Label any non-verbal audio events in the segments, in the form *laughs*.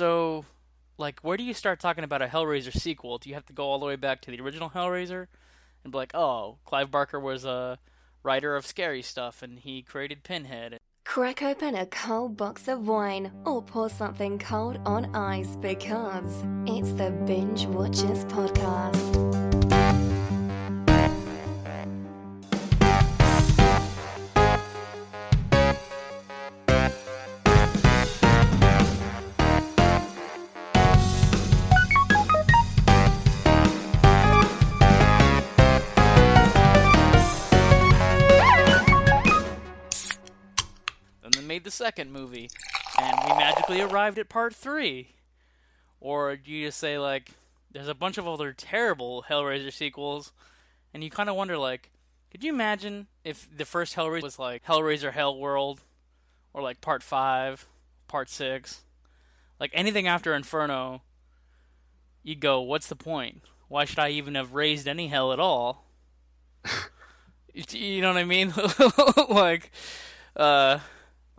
So, like, where do you start talking about a Hellraiser sequel? Do you have to go all the way back to the original Hellraiser and be like, oh, Clive Barker was a writer of scary stuff and he created Pinhead? Crack open a cold box of wine or pour something cold on ice because it's the Binge Watchers Podcast. Second movie, and we magically arrived at part three. Or do you just say like, there's a bunch of other terrible Hellraiser sequels, and you kind of wonder like, could you imagine if the first Hellraiser was like Hellraiser Hell World, or like part five, part six, like anything after Inferno? You'd go, what's the point? Why should I even have raised any hell at all? *laughs* you know what I mean? *laughs* like, uh,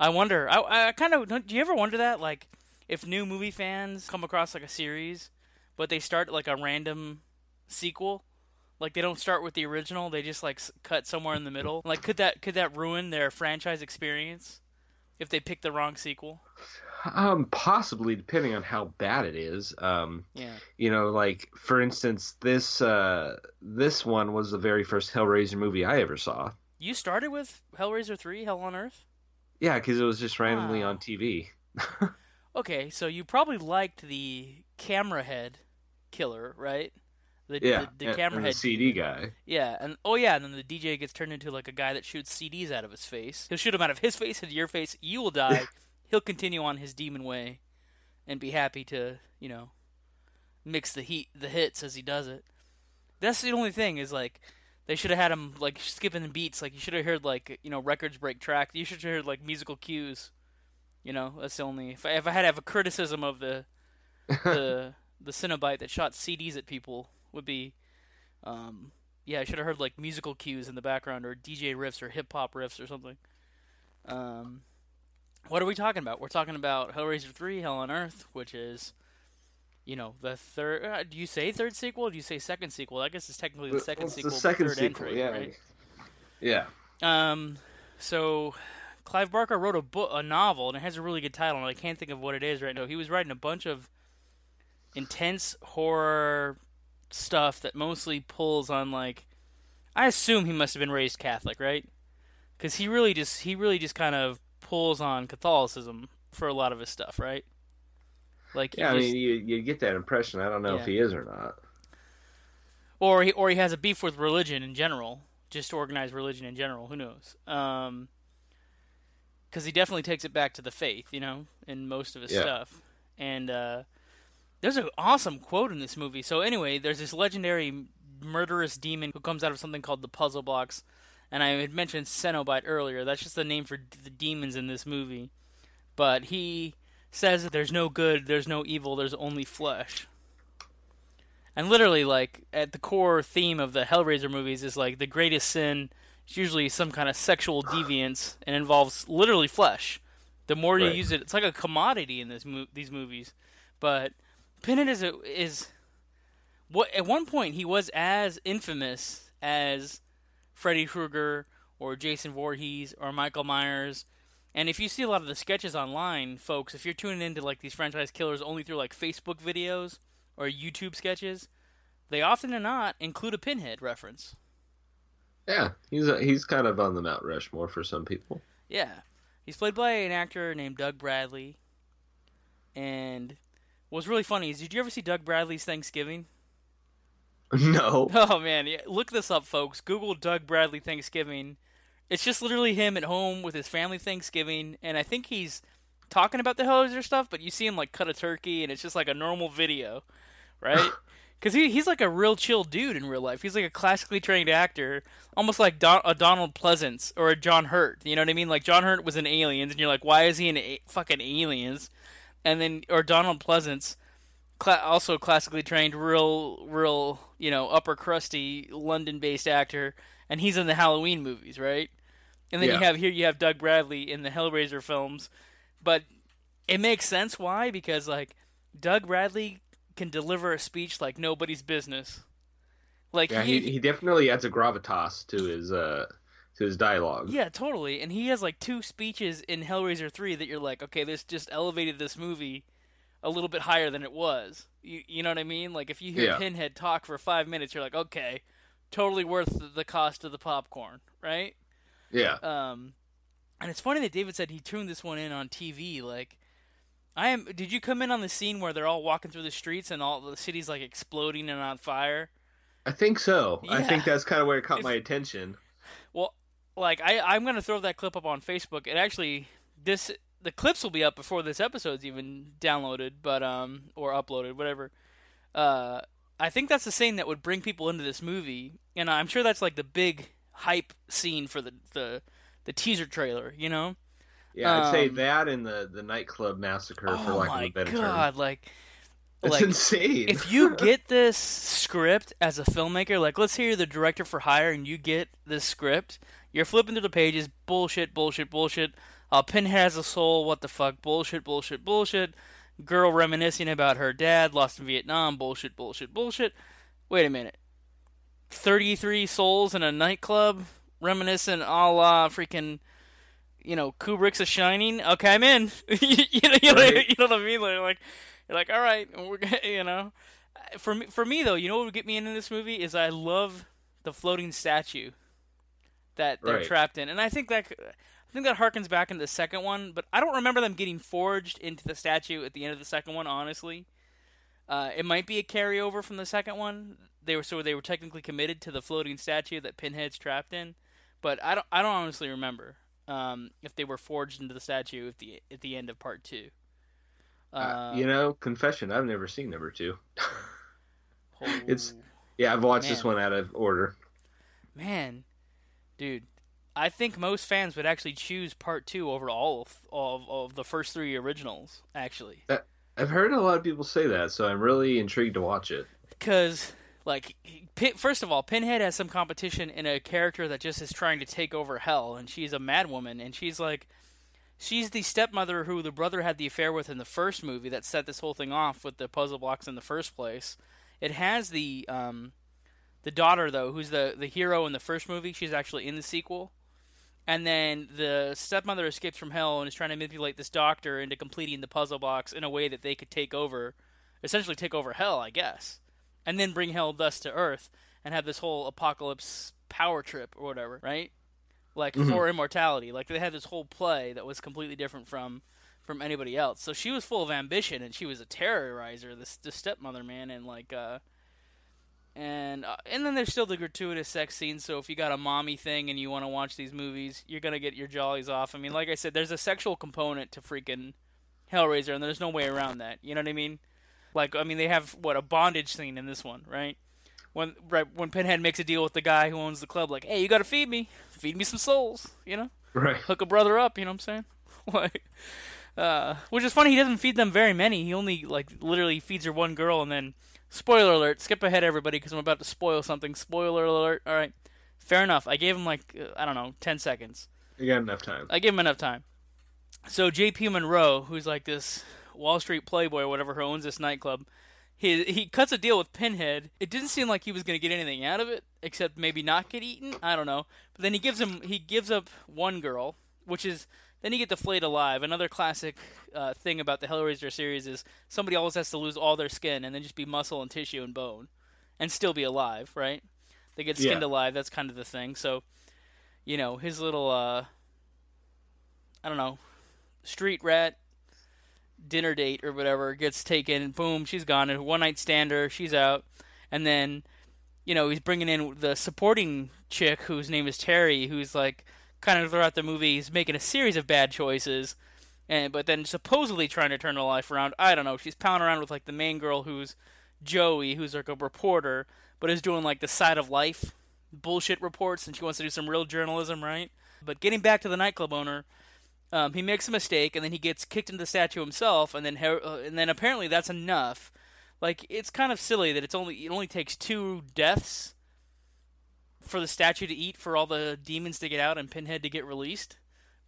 I wonder. I, I kind of. Do you ever wonder that? Like, if new movie fans come across like a series, but they start like a random sequel, like they don't start with the original, they just like cut somewhere in the middle. Like, could that could that ruin their franchise experience if they pick the wrong sequel? Um, possibly depending on how bad it is. Um, Yeah. you know, like for instance, this uh, this one was the very first Hellraiser movie I ever saw. You started with Hellraiser three, Hell on Earth. Yeah, because it was just randomly on TV. *laughs* Okay, so you probably liked the camera head killer, right? The, Yeah, the, the and- camera and head the CD guy. Yeah, and oh yeah, and then the DJ gets turned into like a guy that shoots CDs out of his face. He'll shoot them out of his *laughs* face into your face. You will die. *laughs* He'll continue on his demon way, and be happy to you know mix the heat the hits as he does it. That's the only thing is like they should have had him like skipping the beats. Like you should have heard like you know records break track. You should have heard like musical cues. You know that's the only. If I, if I had to have a criticism of the the *laughs* the Cenobite that shot CDs at people would be, um, yeah, I should have heard like musical cues in the background or DJ riffs or hip hop riffs or something. Um, what are we talking about? We're talking about Hellraiser three, Hell on Earth, which is, you know, the third. Uh, do you say third sequel? Or do you say second sequel? I guess it's technically the second It's sequel, the second third sequel, entry, yeah. right? Yeah. Um, so Clive Barker wrote a book, a novel, and it has a really good title, and I can't think of what it is right now. He was writing a bunch of intense horror stuff that mostly pulls on like. I assume he must have been raised Catholic, right? Because he really just he really just kind of pulls on Catholicism for a lot of his stuff, right? Like Yeah, I just- mean, you, you get that impression. I don't know Yeah. if he is or not. or he or he has a beef with religion in general, just organized religion in general. Who knows? Um, because he definitely takes it back to the faith, you know, in most of his Yeah. stuff. And uh, there's an awesome quote in this movie. So anyway, there's this legendary murderous demon who comes out of something called the puzzle box. And I had mentioned Cenobite earlier. That's just the name for the demons in this movie. But he says that there's no good, there's no evil, there's only flesh. And literally, like, at the core theme of the Hellraiser movies is like the greatest sin is usually some kind of sexual deviance and involves literally flesh. The more you Right. use it, it's like a commodity in this mo- these movies. But Pinhead is a, is what at one point he was as infamous as Freddy Krueger or Jason Voorhees or Michael Myers. And if you see a lot of the sketches online, folks, if you're tuning into like these franchise killers only through like Facebook videos or YouTube sketches, they often or not include a Pinhead reference. Yeah, he's a, he's kind of on the Mount Rushmore for some people. Yeah. He's played by an actor named Doug Bradley. And what's really funny is did you ever see Doug Bradley's Thanksgiving? *laughs* No. Oh man, yeah, look this up, folks. Google Doug Bradley Thanksgiving. It's just literally him at home with his family Thanksgiving, and I think he's talking about the Hellraiser stuff, but you see him like cut a turkey, and it's just like a normal video, right? *laughs* Because he, he's like a real chill dude in real life. He's like a classically trained actor, almost like Don, a Donald Pleasence or a John Hurt. You know what I mean? Like John Hurt was in Aliens, and you're like, why is he in a- fucking Aliens? And then or Donald Pleasence also classically trained, real, real, you know, upper crusty London-based actor, and he's in the Halloween movies, right? And then you have here you have Doug Bradley in the Hellraiser films, but it makes sense why because like Doug Bradley can deliver a speech like nobody's business. Like Yeah, he, he, he definitely adds a gravitas to his uh to his dialogue. yeah, totally. And he has like two speeches in Hellraiser 3 that you're like, okay, this just elevated this movie a little bit higher than it was. You, you know what I mean? Like if you hear Yeah. Pinhead talk for 5 minutes, you're like, okay, totally worth the cost of the popcorn, right? Yeah. Um, and it's funny that David said he tuned this one in on TV. Like, I am. Did you come in on the scene where they're all walking through the streets and all the city's like exploding and on fire? I think so. I think that's kind of where it caught If- my attention. Well, like I, I'm gonna throw that clip up on Facebook. It actually this the clips will be up before this episode's even downloaded, but um or uploaded, whatever. Uh, I think that's the scene that would bring people into this movie, and I'm sure that's like the big hype scene for the the, the teaser trailer. You know? Yeah, I'd say Um, that and the the nightclub massacre, for oh lack my of a better god! Like, term. It's like insane. if you *laughs* get this script as a filmmaker, like let's say you're the director for hire and you get this script, you're flipping through the pages, bullshit, bullshit, bullshit. Uh, Pinhead has a soul, what the fuck, bullshit, bullshit, bullshit. Girl reminiscing about her dad, lost in Vietnam, bullshit, bullshit, bullshit. Wait a minute. 33 souls in a nightclub, reminiscent a la freaking, you know, Kubrick's A Shining. Okay, I'm in. *laughs* you, know, you, know, you know what I mean? Like, like you're like, all right, we're *laughs* you know. For me, for me though, you know what would get me into this movie is I love the floating statue that they're Right. trapped in, and I think that I think that harkens back into the second one, but I don't remember them getting forged into the statue at the end of the second one. Honestly, uh, it might be a carryover from the second one. They were so they were technically committed to the floating statue that Pinhead's trapped in, but I don't I don't honestly remember um, if they were forged into the statue at the at the end of part two. Uh, you know, confession, I've never seen number two. *laughs* it's- Yeah, I've watched this one out of order. man, dude. I think most fans would actually choose part two over all of, of, of the first three originals. Actually, I've heard a lot of people say that, so I'm really intrigued to watch it. because like he- first of all pinhead has some competition in a character that just is trying to take over hell and she's a mad woman and she's like she's the stepmother who the brother had the affair with in the first movie that set this whole thing off with the puzzle blocks in the first place. It has the um the daughter though who's the the hero in the first movie. She's actually in the sequel. And then the stepmother escapes from hell and is trying to manipulate this doctor into completing the puzzle box in a way that they could take over essentially take over hell i guess and then bring hell thus to earth and have this whole apocalypse power trip or whatever, right? Like Mhm. for immortality. Like they had this whole play that was completely different from from anybody else. So she was full of ambition and she was a terrorizer, this the stepmother man and like uh and uh, and then there's still the gratuitous sex scenes. So if you got a mommy thing and you want to watch these movies, you're gonna get your jollies off. I mean, like I said, there's a sexual component to freaking Hellraiser, and there's no way around that. You know what I mean? Like, I mean, they have what a bondage scene in this one, right? When right when Pinhead makes a deal with the guy who owns the club, like, hey, you got to feed me, feed me some souls, you know, Right. hook a brother up. You know what I'm saying? *laughs* like, uh, which is funny. He doesn't feed them very many. He only like literally feeds her one girl, and then spoiler alert. Skip ahead, everybody, because I'm about to spoil something. Spoiler alert. All right, fair enough. I gave him like uh, I don't know, ten seconds. You got enough time. I gave him enough time. So J.P. Monroe, who's like this Wall Street playboy or whatever, who owns this nightclub, he he cuts a deal with Pinhead. It didn't seem like he was going to get anything out of it, except maybe not get eaten. I don't know. But then he gives him he gives up one girl, which is then you get deflated alive. Another classic uh, thing about the Hellraiser series is somebody always has to lose all their skin and then just be muscle and tissue and bone, and still be alive, right? They get skinned Yeah. alive. That's kind of the thing. So, you know, his little uh, I don't know, street rat dinner date or whatever gets taken. Boom, she's gone. A one night stander, she's out. And then, you know, he's bringing in the supporting chick whose name is Terry, who's like kind of throughout the movie, he's making a series of bad choices. And but then supposedly trying to turn her life around. I don't know. She's pounding around with like the main girl who's Joey, who's like a reporter, but is doing like the side of life bullshit reports, and she wants to do some real journalism, right? But getting back to the nightclub owner, um, he makes a mistake, and then he gets kicked into the statue himself, and then Har- uh, and then apparently that's enough. Like it's kind of silly that it's only it only takes two deaths for the statue to eat for all the demons to get out and Pinhead to get released.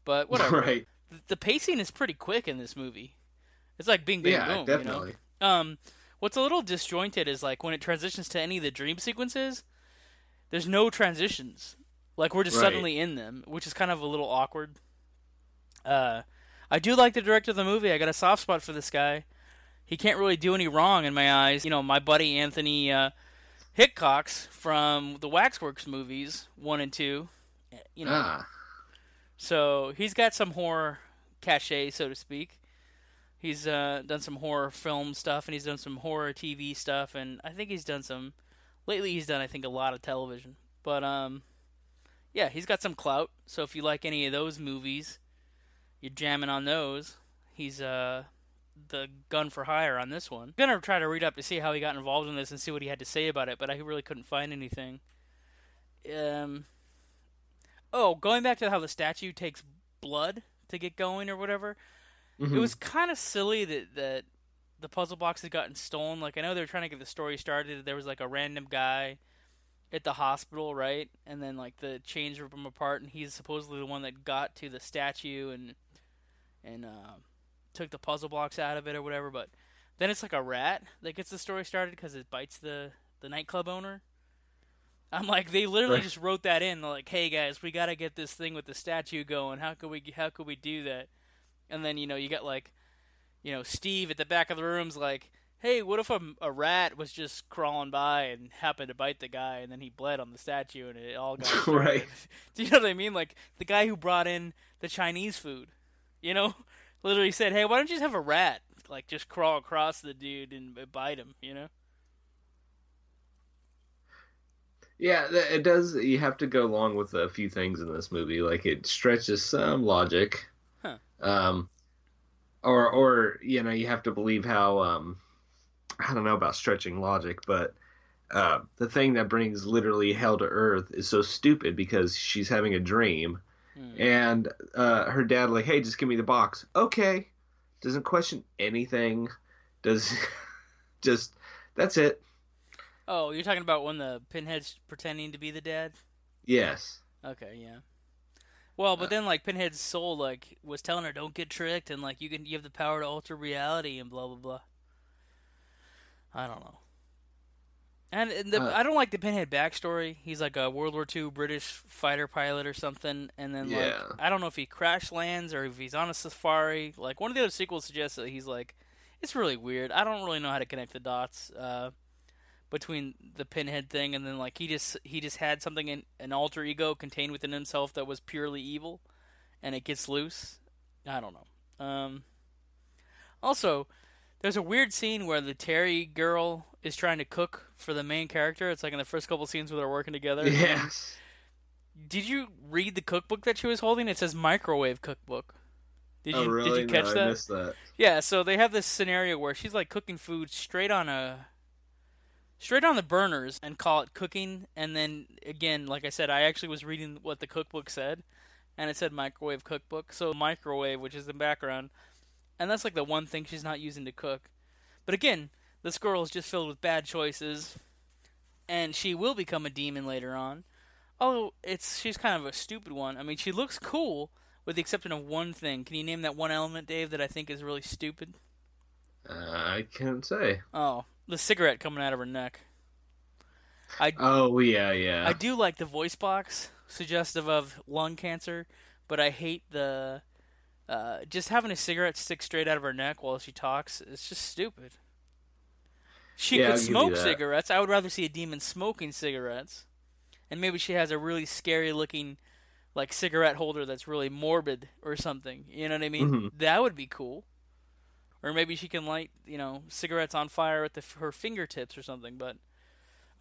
But *laughs* whatever. Right. The, the pacing is pretty quick in this movie. It's like Bing Bang Yeah, Boom. definitely. You know? Um, what's a little disjointed is like when it transitions to any of the dream sequences, there's no transitions. Like we're just Right. suddenly in them, which is kind of a little awkward. Uh, I do like the director of the movie. I got a soft spot for this guy. He can't really do any wrong in my eyes. You know, my buddy Anthony uh, Hickox from the Waxworks movies one and two. You know, Ah, so he's got some horror cachet, so to speak. He's uh, done some horror film stuff, and he's done some horror TV stuff, and I think he's done some. Lately, he's done I think a lot of television, but um, yeah, he's got some clout. So if you like any of those movies, you're jamming on those. He's uh the gun for hire on this one. I'm gonna try to read up to see how he got involved in this and see what he had to say about it, but I really couldn't find anything. Um. Oh, going back to how the statue takes blood to get going or whatever. mhm. It was kind of silly that that the puzzle box had gotten stolen. Like I know they were trying to get the story started. There was like a random guy at the hospital, right? And then like the chains rip him apart, and he's supposedly the one that got to the statue and and uh, took the puzzle blocks out of it or whatever. But then it's like a rat that gets the story started because it bites the the nightclub owner. I'm like, they literally Right. just wrote that in. They're like, "Hey guys, we got to get this thing with the statue going. How could we? How could we do that?" And then you know you got like, you know, Steve at the back of the room's like, "Hey, what if a, a rat was just crawling by and happened to bite the guy, and then he bled on the statue, and it all got? *laughs* Right. *laughs* Do you know what I mean? Like the guy who brought in the Chinese food, you know, *laughs* literally said, "Hey, why don't you just have a rat like just crawl across the dude and bite him?" You know? Yeah, it does. You have to go along with a few things in this movie. Like it stretches some logic, Huh. um, or or you know you have to believe how um, I don't know about stretching logic, but uh, the thing that brings literally hell to earth is so stupid because she's having a dream, Hmm. and uh, her dad like, hey, just give me the box. Okay, doesn't question anything. Does *laughs* just that's it. Oh, you're talking about when the Pinhead's pretending to be the dad? Yes. Okay, yeah. Well, but Uh, then like Pinhead's soul like was telling her don't get tricked and like you can you have the power to alter reality and blah blah blah. I don't know. And the, Uh, I don't like the Pinhead backstory. He's like a World War II British fighter pilot or something, and then like I don't know if he crash lands or if he's on a safari. Like one of the other sequels suggests that he's like, it's really weird. I don't really know how to connect the dots. Uh, between the pinhead thing and then like he just he just had something in an alter ego contained within himself that was purely evil and it gets loose i don't know um also there's a weird scene where the terry girl is trying to cook for the main character it's like in the first couple scenes where they're working together Yes. did you read the cookbook that she was holding it says microwave cookbook did oh, you oh, really? did you catch no, I missed that. yeah, so they have this scenario where she's like cooking food straight on a straight on the burners and call it cooking and then again, like I said, I actually was reading what the cookbook said and it said microwave cookbook. So microwave, which is the background, and that's like the one thing she's not using to cook. But again, this girl is just filled with bad choices and she will become a demon later on. Although it's she's kind of a stupid one. I mean, she looks cool with the exception of one thing. Can you name that one element, Dave, that I think is really stupid? Uh, I can't say. Oh, the cigarette coming out of her neck. I Oh yeah, yeah. I do like the voice box, suggestive of lung cancer, but I hate the uh, just having a cigarette stick straight out of her neck while she talks. It's just stupid. She Yeah, could smoke cigarettes. I would rather see a demon smoking cigarettes, and maybe she has a really scary looking like cigarette holder that's really morbid or something. You know what I mean? Mhm. That would be cool. Or maybe she can light, you know, cigarettes on fire at the, her fingertips or something. But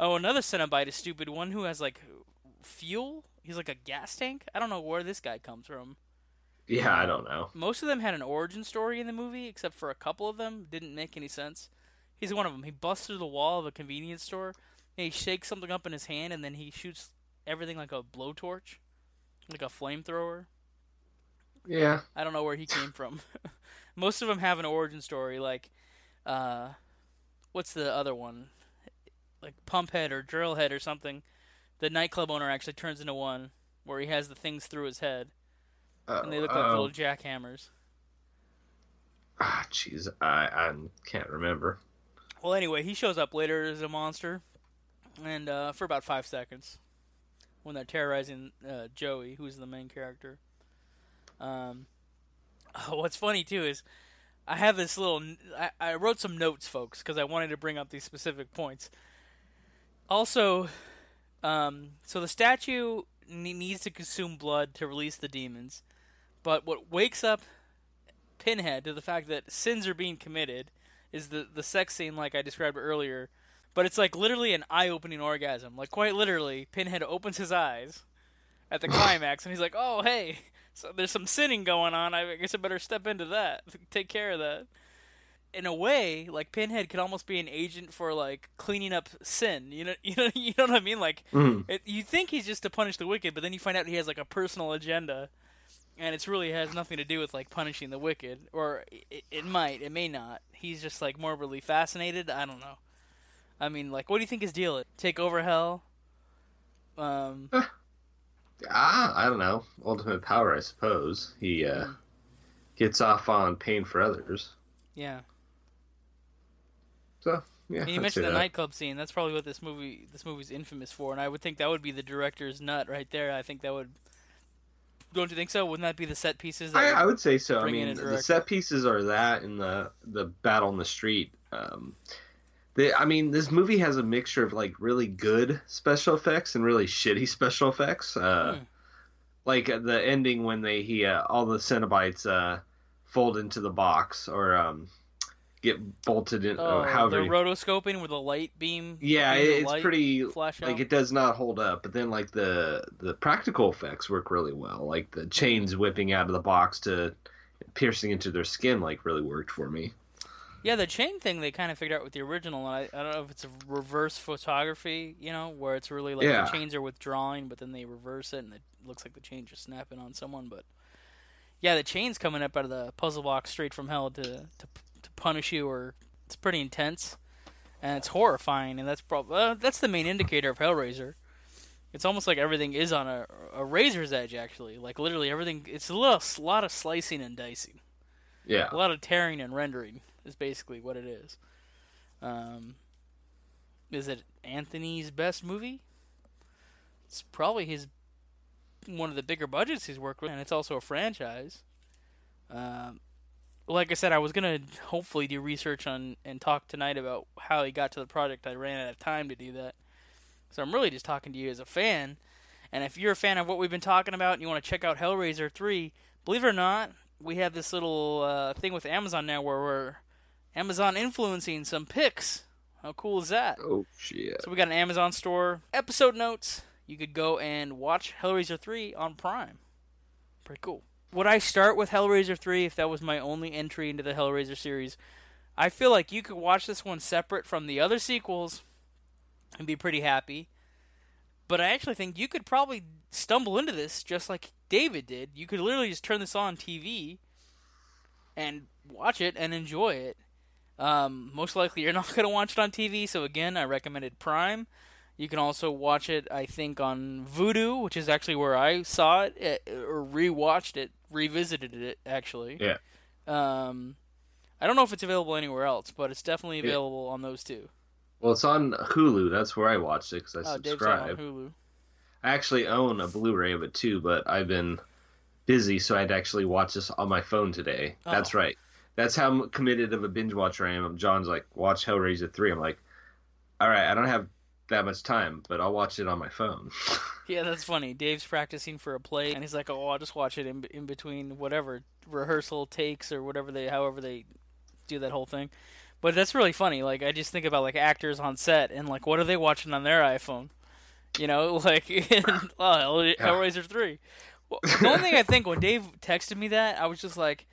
oh, another Cenobite is stupid. One who has like fuel. He's like a gas tank. I don't know where this guy comes from. Yeah, I don't know. Most of them had an origin story in the movie, except for a couple of them didn't make any sense. He's one of them. He busts through the wall of a convenience store. And he shakes something up in his hand, and then he shoots everything like a blowtorch, like a flamethrower. Yeah. I don't know where he came from. *laughs* Most of them have an origin story, like, uh, what's the other one? Like Pumphead or Drillhead or something. The nightclub owner actually turns into one where he has the things through his head, Uh, and they look like oh, little jackhammers. Ah, jeez, I I can't remember. Well, anyway, he shows up later as a monster, and uh, for about five seconds, when they're terrorizing uh, Joey, who's the main character. Um, *laughs* what's funny too is I have this little. I, I wrote some notes, folks, because I wanted to bring up these specific points. Also, um, so the statue needs to consume blood to release the demons, but what wakes up Pinhead to the fact that sins are being committed is the the sex scene, like I described earlier. But it's like literally an eye-opening orgasm. Like quite literally, Pinhead opens his eyes at the *laughs* climax, and he's like, "Oh, hey, so there's some sinning going on. I guess I better step into that, *laughs* take care of that." In a way, like Pinhead could almost be an agent for like cleaning up sin. You know, *laughs* you know, you know what I mean? Like, Mhm. it, you think he's just to punish the wicked, but then you find out he has like a personal agenda, and it's really has nothing to do with like punishing the wicked, or it, it might, it may not. He's just like morbidly fascinated. I don't know. I mean, like, what do you think his deal is? Take over hell? Um, *laughs* Ah, I don't know. Ultimate power, I suppose. He uh, gets off on pain for others. yeah. So yeah, And you mentioned the that. nightclub scene. That's probably what this movie this movie's infamous for, and I would think that would be the director's nut right there. I think that would. Don't you think so? Wouldn't that be the set pieces? That I, would- I would say so. I mean, the set pieces are that, and the the battle in the street. Um, the, I mean, this movie has a mixture of like really good special effects and really shitty *laughs* special effects. Uh, Hmm. Like uh, the ending when they he uh, all the Cenobites uh, fold into the box or um, get bolted in. Oh, however, the rotoscoping with the light beam. yeah, of it's pretty flash like it does not hold up but then like the the practical effects work really well like the chains whipping out of the box to piercing into their skin like really worked for me Yeah, the chain thing they kind of figured out with the original. And I, I don't know if it's a reverse photography, you know, where it's really like Yeah. the chains are withdrawing, but then they reverse it and it looks like the chains are snapping on someone. But yeah, the chains coming up out of the puzzle box straight from hell to to, to punish you, or it's pretty intense and it's horrifying. And that's probably uh, that's the main indicator of Hellraiser. It's almost like everything is on a, a razor's edge, actually. Like literally everything. It's a little, lot of slicing and dicing yeah a lot of tearing and rendering is basically what it is. Um, is it Anthony's best movie? It's probably his one of the bigger budgets he's worked with, and it's also a franchise. Um, like I said, I was gonna hopefully do research on and talk tonight about how he got to the project. I ran out of time to do that, so I'm really just talking to you as a fan. And if you're a fan of what we've been talking about and you want to check out Hellraiser 3, believe it or not, we have this little uh, thing with Amazon now where we're Amazon influencing some picks. How cool is that? oh shit So we got an Amazon store. Episode notes. You could go and watch Hellraiser 3 on Prime. Pretty cool. Would I start with Hellraiser 3 if that was my only entry into the Hellraiser series? I feel like you could watch this one separate from the other sequels and be pretty happy. But I actually think you could probably stumble into this just like David did. You could literally just turn this on TV and watch it and enjoy it. Um, most likely you're *laughs* not going to watch it on TV, so again, I recommended Prime. You can also watch it, I think, on Vudu, which is actually where I saw it, eh, or rewatched it, revisited it, actually. Yeah. Um, I don't know if it's available anywhere else, but it's definitely Yeah. available on those two. well it's on hulu that's where i watched it because i Oh, Dave's on subscribe Hulu. i actually own a blu-ray of it too but i've been busy so i'd actually watch this on my phone today that's Oh. right that's how committed of a binge watcher i am john's like watch hellraiser 3 i'm like all right i don't have that much time but i'll watch it on my phone *laughs* Yeah, that's funny. Dave's practicing for a play, and he's like, "Oh, I'll just watch it in in between whatever rehearsal takes or whatever they, however they do that whole thing." But that's really funny. Like, I just think about like actors on set and like, what are they watching on their iPhone? You know, *laughs* like in oh, Hell- Hellraiser three. Well, the only thing I think when Dave texted me that, I was just like,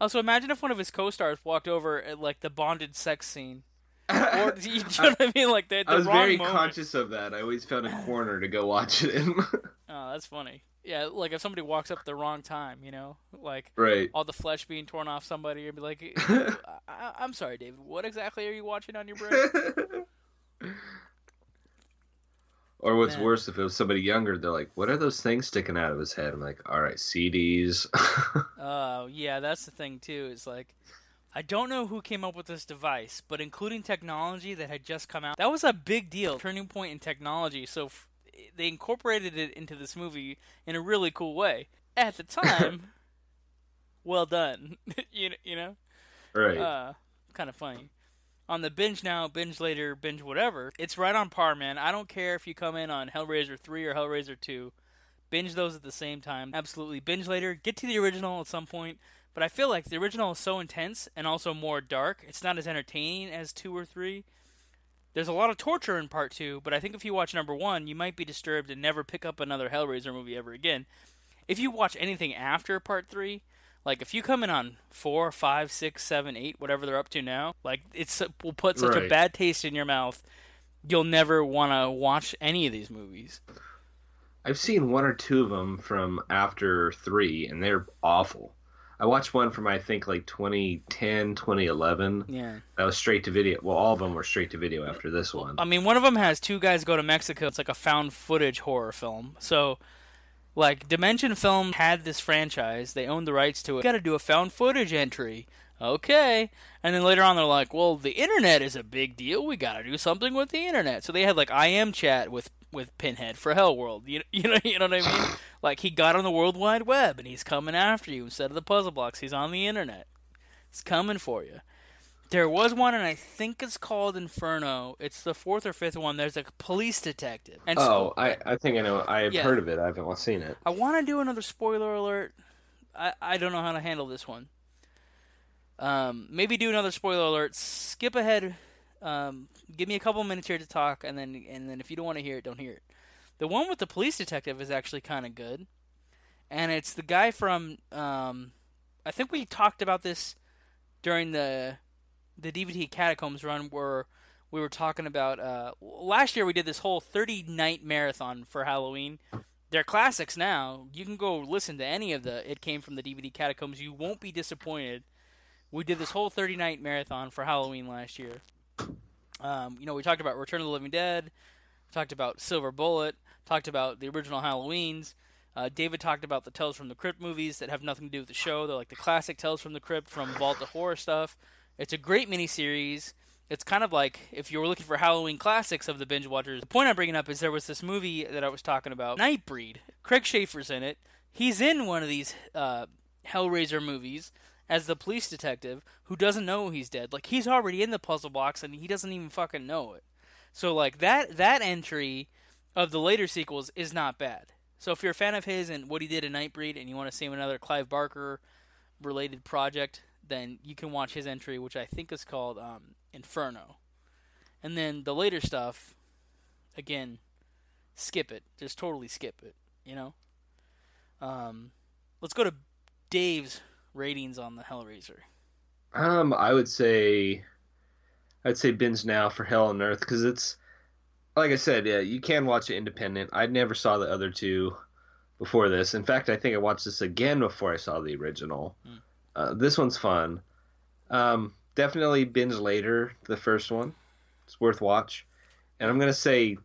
"Oh, so imagine if one of his co-stars walked over at like the bonded sex scene." *laughs* Or *laughs* you know what I mean? Like the, the I was very moment. conscious of that. I always found a corner to go watch it in. *laughs* Oh, that's funny. Yeah, like if somebody walks up at the wrong time, you know, like right. all the flesh being torn off somebody, you'd be like, I- "I'm sorry, David. What exactly are you watching on your break?" or what's Man. worse, if it was somebody younger, they're like, "What are those things sticking out of his head?" I'm like, "All right, CDs." Oh, yeah, that's the thing too. Is like, I don't know who came up with this device, but including technology that had just come out, that was a big deal, turning point in technology. So f- they incorporated it into this movie in a really cool way. At the time, *laughs* well done. *laughs* you know, you know, Right. uh, kind of funny. On the binge now, binge later, binge whatever, it's right on par, man. I don't care if you come in on Hellraiser 3 or Hellraiser 2. Binge those at the same time. Absolutely. Binge later, get to the original at some point. But I feel like the original is so intense and also more dark. It's not as entertaining as 2 or 3. There's a lot of torture in part 2, but I think if you watch number 1, you might be disturbed and never pick up another Hellraiser movie ever again. If you watch anything after part 3, like if you come in on four, five, six, seven, eight, whatever they're up to now, like it's will put such a bad taste in your mouth. You'll never want to watch any of these movies. I've seen one or two of them from after three, and they're awful. I watched one from I think like 2010, 2011. Yeah. That was straight to video. Well, all of them were straight to video after this one. I mean, one of them has two guys go to Mexico. It's like a found footage horror film. So, like, Dimension Film had this franchise. They owned the rights to it. Got to do a found footage entry. Okay. And then later on, they're like, well, the internet is a big deal. We got to do something with the internet. So they had, like, I am chat with, with Pinhead for Hellworld. You, *laughs* you, know, you know what I mean? Like, he got on the World Wide Web and he's coming after you instead of the puzzle blocks. He's on the internet. It's coming for you. There was one, and I think it's called Inferno. It's the fourth or fifth one. There's a police detective. And oh, I, I think I know. I've Yeah. heard of it. I haven't seen it. I want to do another spoiler alert. I, I don't know how to handle this one. Um, maybe do another spoiler alert. Skip ahead. Um, give me a couple minutes here to talk, and then and then if you don't want to hear it, don't hear it. The one with the police detective is actually kind of good, and it's the guy from. Um, I think we talked about this during the the DVD Catacombs run where we were talking about. Uh, last year we did this whole 30 night marathon for Halloween they're classics now. You can go listen to any of the It Came from the DVD Catacombs. You won't be disappointed. We did this whole 30 night marathon for Halloween last year. Um, you know, we talked about Return of the Living Dead, talked about Silver Bullet, talked about the original Halloweens. Uh, David talked about the Tales from the Crypt movies that have nothing to do with the show. They're like the classic Tales from the Crypt from Vault of Horror stuff. It's a great miniseries. It's kind of like if you were looking for Halloween classics of the binge watchers. The point I'm bringing up is there was this movie that I was talking about, Nightbreed. Craig Sheffer's in it. He's in one of these uh, Hellraiser movies as the police detective who doesn't know he's dead. Like he's already in the puzzle box and he doesn't even fucking know it. So like that that entry of the later sequels is not bad. So if you're a fan of his and what he did in Nightbreed and you want to see him another Clive Barker related project, then you can watch his entry, which I think is called um, Inferno. And then the later stuff, again, skip it. Just totally skip it. You know. Um, let's go to Dave's ratings on the Hellraiser. Um, I would say, I'd say binge now for Hell on Earth because it's, like I said, yeah, you can watch it independent. I never saw the other two before this. In fact, I think I watched this again before I saw the original. Hmm. Uh, this one's fun. Um, definitely binge later the first one. It's worth watch. And I'm gonna say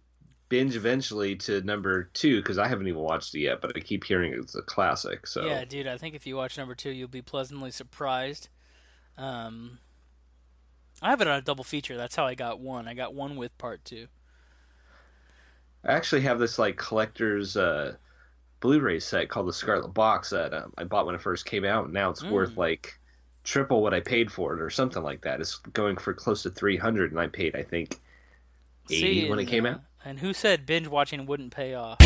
binge eventually to number two because I haven't even watched it yet, but I keep hearing it's a classic. So Yeah, dude, I think if you watch number two, you'll be pleasantly surprised. Um, I have it on a double feature. That's how I got one. I got one with part two. I actually have this like collector's uh, Blu-ray set called the Scarlet Box that um, I bought when it first came out. and Now it's Mm. worth like triple what I paid for it, or something like that. It's going for close to three hundred, and I paid I think eighty See, when it came uh, out. And who said binge watching wouldn't pay off?